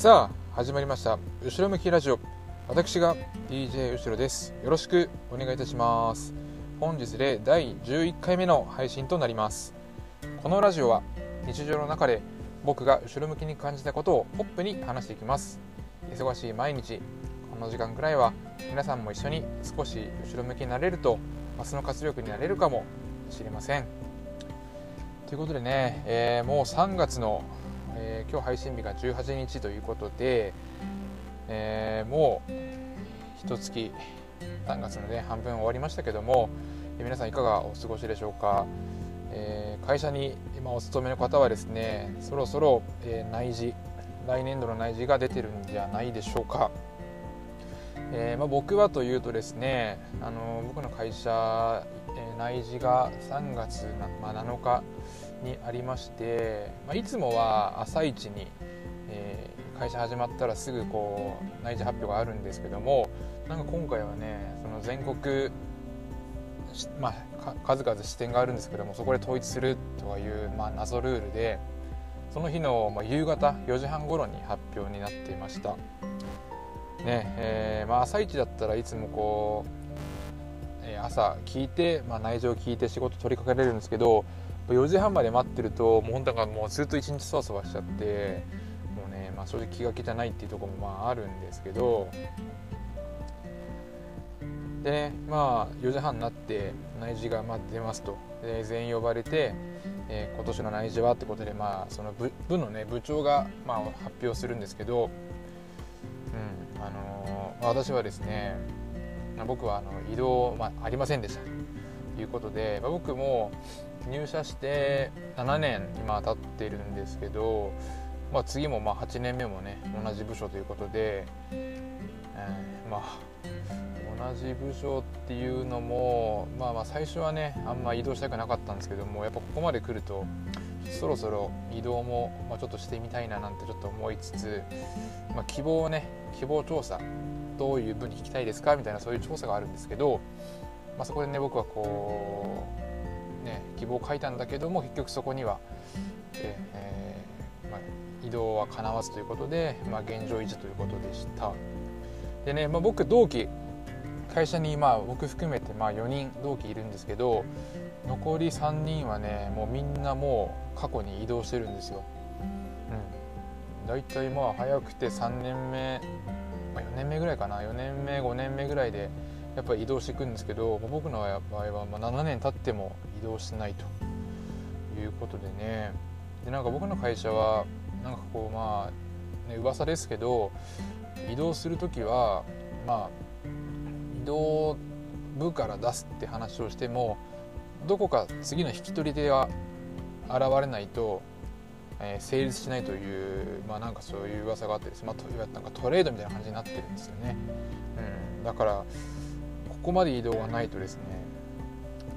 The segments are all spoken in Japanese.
さあ始まりました。後ろ向きラジオ。私が DJ 後ろです。よろしくお願いいたします。本日で第11回目の配信となります。このラジオは日常の中で僕が後ろ向きに感じたことをポップに話していきます。忙しい毎日この時間くらいは皆さんも一緒に少し後ろ向きになれると明日の活力になれるかもしれません。ということでね、えー、もう3月のえー、今日配信日が18日ということで、えー、もう一月3月のね半分終わりましたけども、えー、皆さんいかがお過ごしでしょうか、え会社に今お勤めの方はですねそろそろ、え内示来年度の内示が出てるんじゃないでしょうか、えまあ、僕はというとですねあの僕の会社、え内示が3月、まあ、7日にありまして、まあ、いつもは朝一に、えー、会社始まったらすぐこう内示発表があるんですけどもなんか今回はねその全国まあ、数々視点があるんですけどもそこで統一するとかいう、まあ、謎ルールでその日の、まあ、夕方4時半頃に発表になっていました、ねえーまあ、朝一だったらいつもこう、朝聞いて、まあ、内情を聞いて仕事取り掛かれるんですけど4時半まで待ってるともう本当もうずっと一日そわそわしちゃってもうね、まあ、正直気が気じゃないっていうところもまああるんですけど。でねまあ4時半になって内示がまあ出ますと。で全員呼ばれて、えー、今年の内示はってことでまあその部部のね部長がまあ発表するんですけど、うんあのー、私はですね僕はあの移動、まあ、ありませんでした。ということで、まあ、僕も入社して7年今経ってるんですけど、まあ、次もまあ8年目もね同じ部署ということで、えー、まあ同じ部署っていうのも、まあ、まあ最初はねあんま移動したくなかったんですけどもやっぱここまで来るとそろそろ移動も、ま、ちょっとしてみたいななんてちょっと思いつつ、まあ、希望をね希望調査どういう部に引きたいですかみたいなそういう調査があるんですけど、まあ、そこでね僕はこうね、希望を書いたんだけども結局そこには、えーまあ、移動はかなわずということで、まあ、現状維持ということでした。でね、まあ、僕同期会社にまあ僕含めてまあ4人同期いるんですけど残り3人はねもうみんなもう過去に移動してるんですよ、うん、だいたいまあ早くて3年目、まあ、4年目ぐらいかな。4年目5年目ぐらいでやっぱり移動していくんですけど僕の場合はまあ7年経っても移動しないということでね。でなんか僕の会社はなんかこうまあね噂ですけど移動する時はまあ移動部から出すって話をしてもどこか次の引き取り手は現れないと、えー、成立しないというまあなんかそういう噂があってですね、まあ、なんかトレードみたいな感じになってるんですよね、うん、だからここまで移動がないとですね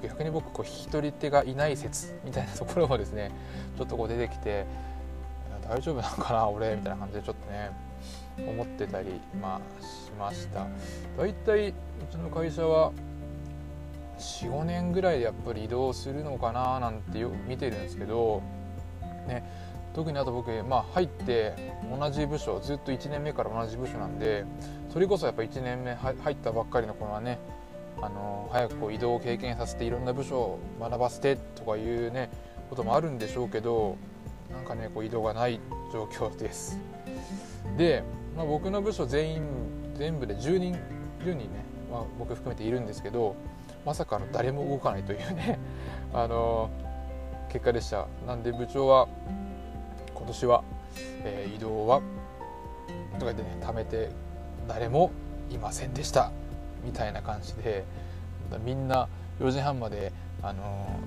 逆に僕こう引き取り手がいない説みたいなところもですね ちょっとこう出てきて大丈夫なのかな俺みたいな感じでちょっとね思ってたり、まあ、しました。だいたいうちの会社は45年ぐらいでやっぱり移動するのかななんてよく見てるんですけど、ね、特にあと僕、まあ、入って同じ部署ずっと1年目から同じ部署なんでそれこそやっぱ1年目入ったばっかりの子はねあの早くこう移動を経験させていろんな部署を学ばせてとかいうねこともあるんでしょうけどなんかねこう移動がない状況です。で、まあ、僕の部署全員全部で10人10人ね、まあ、僕含めているんですけどまさかの誰も動かないというね あの結果でしたなんで部長は今年は、えー、移動はとか言ってね貯めて誰もいませんでしたみたいな感じでみんな4時半まで、あの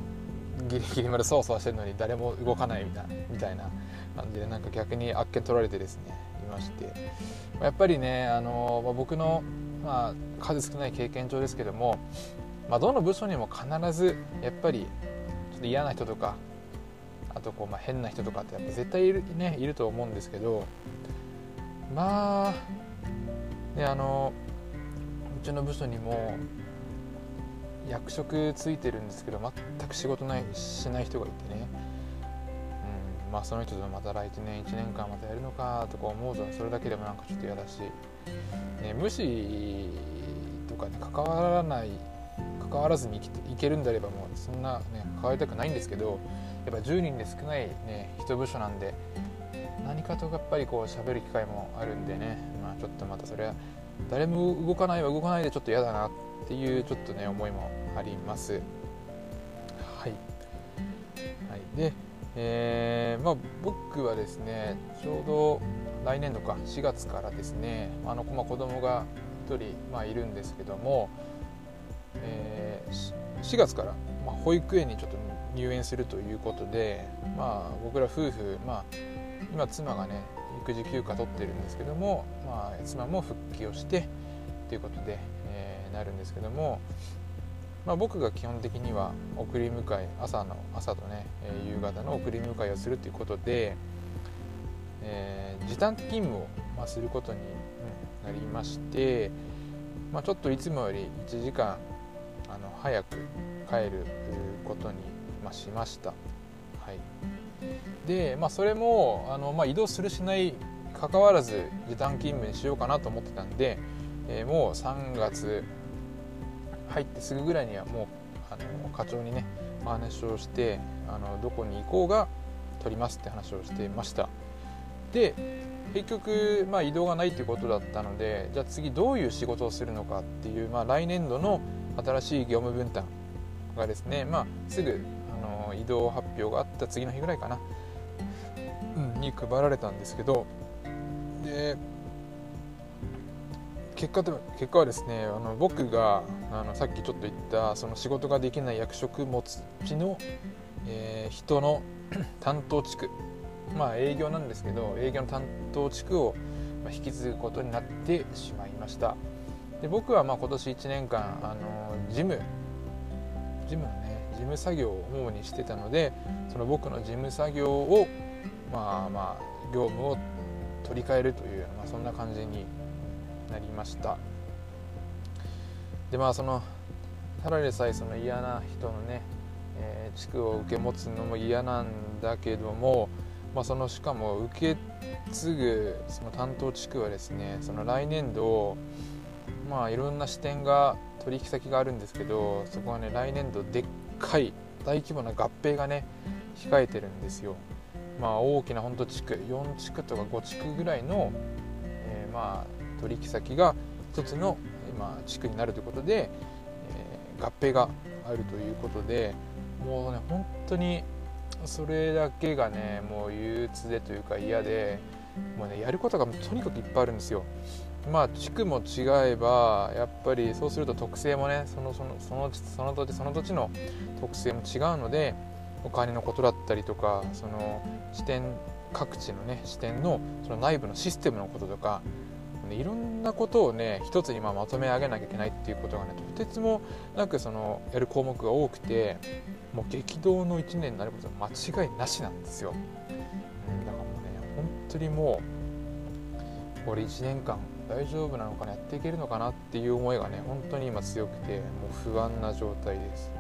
ギリギリまでそわそわしてるのに誰も動かないみたいなみたいな感じでなんか逆にあっけ取られてですねいまして。やっぱりね、あのまあ、僕の、まあ、数少ない経験上ですけども、まあ、どの部署にも必ずやっぱりちょっと嫌な人とかあとこう、まあ、変な人とかってやっぱ絶対いる,、ね、いると思うんですけどまあであのちの部署にも役職ついてるんですけど全く仕事ないしない人がいてね、うんまあ、その人とまた来年1年間またやるのかとか思うとそれだけでもなんかちょっと嫌だし、ね、無視とかね関わらない関わらずに生きていけるんであればもうそんなね関わりたくないんですけどやっぱ10人で少ないね一部署なんで何かとやっぱりこう喋る機会もあるんでね、まあ、ちょっとまたそれは誰も動かないは動かないでちょっと嫌だなっていうちょっとね思いもあります。はい、はい、で、えー、まあ、僕はですねちょうど来年度か4月からですねあの、まあ、子供が1人、まあ、いるんですけども、えー、4月から、まあ、保育園にちょっと入園するということで、まあ、僕ら夫婦、まあ、今妻がね育児休暇取ってるんですけども、まあ、妻も復帰をしてということで、えー、なるんですけども、まあ、僕が基本的には送り迎え朝の朝とね、え、夕方の送り迎えをするということで、えー、時短勤務を、まあ、することに、なりまして、まあ、ちょっといつもより1時間あの早く帰ることに、ま、しました。はいで、まあ、それもあの、まあ、移動するしないかかわらず時短勤務にしようかなと思ってたんで、えー、もう3月入ってすぐぐらいにはもうあの課長にね話をしてあのどこに行こうが取りますって話をしていました。で結局、まあ、移動がないということだったのでじゃあ次どういう仕事をするのかっていう、まあ、来年度の新しい業務分担がですね、まあ、すぐ移動発表があった次の日ぐらいかな、うん、に配られたんですけどで結果と結果はですねあの僕があのさっきちょっと言ったその仕事ができない役職持ちの、えー、人の 担当地区。まあ営業なんですけど営業の担当地区を引き継ぐことになってしまいました。で僕はまあ今年1年間あの事務事務のね事務作業を主にしてたのでその僕の事務作業をまあまあ業務を取り替えるという、まあ、そんな感じになりました。でまあそのただでさえその嫌な人のね、えー、地区を受け持つのも嫌なんだけども、まあ、そのしかも受け継ぐその担当地区はですねその来年度まあいろんな視点が取引先があるんですけどそこはね来年度でっかい大規模な合併がね控えてるんですよ。まあ、大きな本当地区4地区とか5地区ぐらいの、えー、まあ取引先が一つの今地区になるということで、えー、合併があるということでもうね本当にそれだけがねもう憂鬱でというか嫌でもうねやることがとにかくいっぱいあるんですよ。まあ地区も違えばやっぱりそうすると特性もねそのそのそのその土地その土地の特性も違うのでお金のことだったりとかその視点各地のね視点のその内部のシステムのこととかいろんなことをね一つにままとめ上げなきゃいけないっていうことがねとてつもなくそのやる項目が多くてもう激動の1年になることは間違いなしなんですよ、だからもうね本当にもうこれ1年間大丈夫なのかなやっていけるのかなっていう思いがね本当に今強くてもう不安な状態です。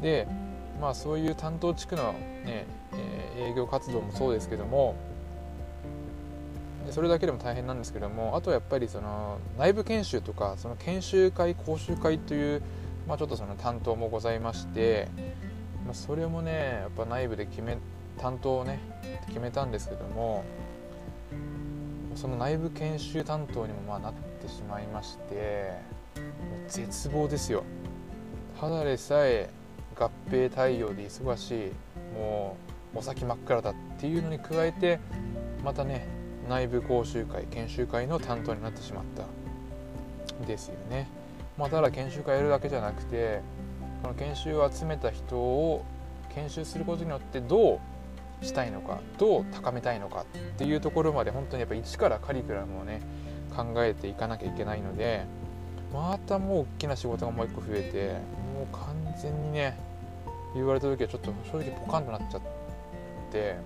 でまあそういう担当地区の、ねえ、営業活動もそうですけどもそれだけでも大変なんですけどもあとはやっぱりその内部研修とかその研修会講習会という、まあ、ちょっとその担当もございまして、まあ、それもねやっぱ内部で決め担当をね決めたんですけどもその内部研修担当にもまあなってしまいましてもう絶望ですよ。ただでさえ合併対応で忙しいもうお先真っ暗だっていうのに加えてまたね内部講習会研修会の担当になってしまった。ですよね、まあ、ただ研修会やるだけじゃなくてこの研修を集めた人を研修することによってどうしたいのかどう高めたいのかっていうところまで本当にやっぱ一からカリキュラムをね考えていかなきゃいけないのでまたもう大きな仕事がもう一個増えてもう完全にね言われた時はちょっと正直ポカンとなっちゃって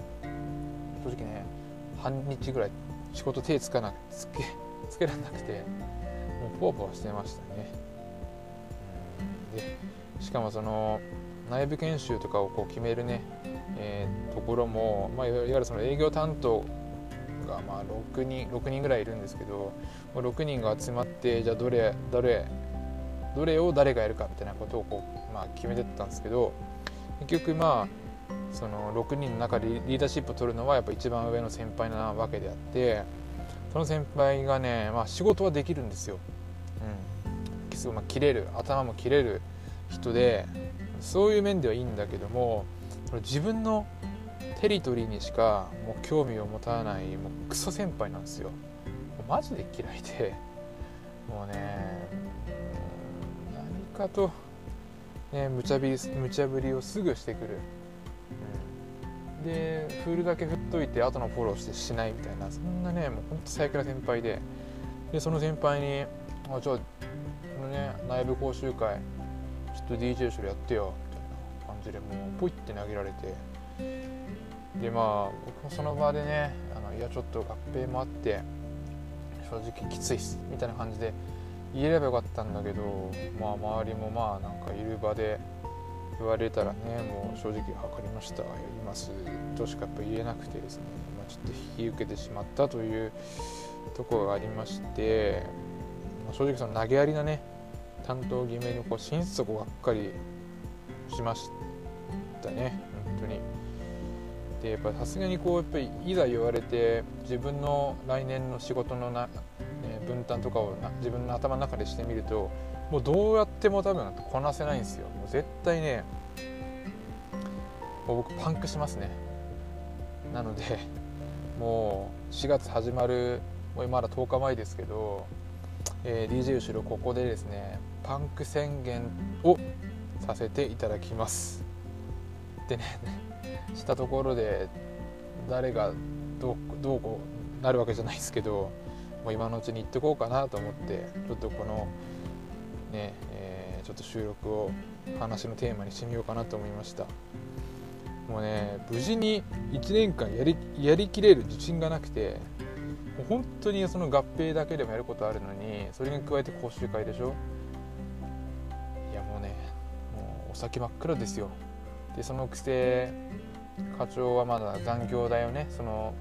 正直ね半日ぐらい仕事手つかなつけ つけられなくてもうポワポワしてましたね。でしかもその内部研修とかをこう決めるね、えー、ところも、まあ、いわゆるその営業担当がまあ6人 ,6 人ぐらいいるんですけど6人が集まってじゃあどれどれどれを誰がやるかみたいなことをこう、まあ、決めてったんですけど結局まあその6人の中でリーダーシップを取るのはやっぱ一番上の先輩なわけであってその先輩がね、まあ、仕事はできるんですよ、うん、すごいまあ切れる頭も切れる人でそういう面ではいいんだけども自分のテリトリーにしかもう興味を持たないもうクソ先輩なんですよ。マジで嫌いで。もうね何かと、ね、無茶ぶり無茶ぶりをすぐしてくる、うん、で振るだけ振っといて後のフォローしてしないみたいな。そんなねもうほんと最悪な先輩で。でその先輩に「あじゃあこのね内部講習会ちょっと DJ 後ろやってよ」みたいな感じでもうポイって投げられて。でまあ僕もその場でねあのいやちょっと合併もあって正直きついっすみたいな感じで言えればよかったんだけどまあ周りもまあなんかいる場で言われたらねもう正直「分かりましたやります」としかやっぱ言えなくてですね、まあ、ちょっと引き受けてしまったというところがありまして、まあ、正直その投げやりなね担当決めにこう心底がっかりしましたね本当に。でやっぱさすがにこうやっぱりいざ言われて自分の来年の仕事のな、ね、分担とかをな自分の頭の中でしてみるともうどうやっても多分こなせないんですよ。もう絶対ねもう僕パンクしますね。なのでもう4月始まるもうまだ10日前ですけど、えー、DJ 後ろここでですねパンク宣言をさせていただきます。でねしたところで誰がどうどうこうなるわけじゃないですけどもう今のうちに言ってこうかなと思ってちょっとこのね、えー、ちょっと収録を話のテーマにしてみようかなと思いました。もうね無事に1年間やりやりきれる自信がなくてもう本当にその合併だけでもやることあるのにそれに加えて講習会でしょ。いやもうねもうお酒真っ暗ですよ。でそのくせ課長はまだ残業だよねその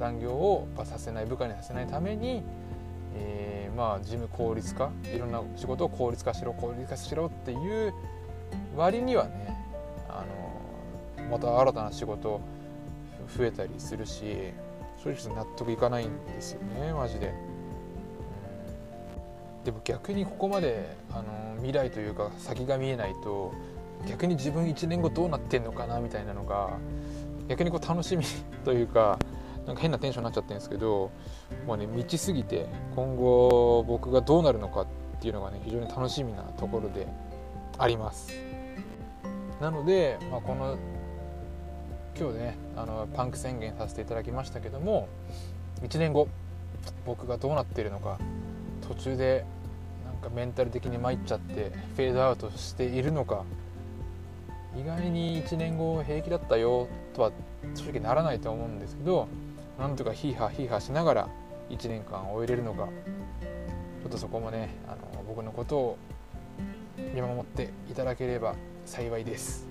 残業をさせない部下にさせないために、えー、まあ事務効率化いろんな仕事を効率化しろ効率化しろっていう割にはねあのまた新たな仕事増えたりするし正直納得いかないんですよねマジで。でも逆にここまであの未来というか先が見えないと逆に自分1年後どうなってんのかなみたいなのが逆にこう楽しみというかなんか変なテンションになっちゃってるんですけどもうね道すぎて今後僕がどうなるのかっていうのがね非常に楽しみなところであります。なので、まあ、この今日ねあのパンク宣言させていただきましたけども1年後僕がどうなってるのか途中でなんかメンタル的に参っちゃってフェードアウトしているのか意外に1年後平気だったよとは正直ならないと思うんですけどなんとかヒーハーヒーハーしながら1年間終えれるのかちょっとそこもねあの僕のことを見守っていただければ幸いです。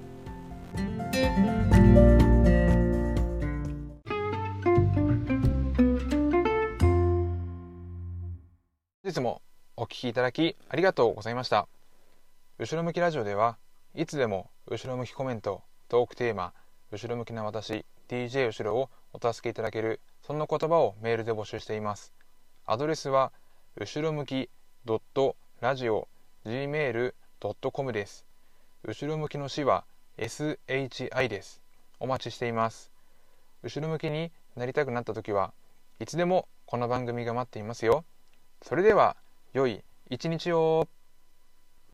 本日もお聞きいただきありがとうございました。後ろ向きラジオではいつでも後ろ向きコメント、トークテーマ、後ろ向きな私、DJ 後ろをお助けいただける、そんな言葉をメールで募集しています。アドレスは、後ろ向き .radio.gmail.com です。後ろ向きの詩は SHI です。お待ちしています。後ろ向きになりたくなった時はいつでもこの番組が待っていますよ。それでは、良い一日を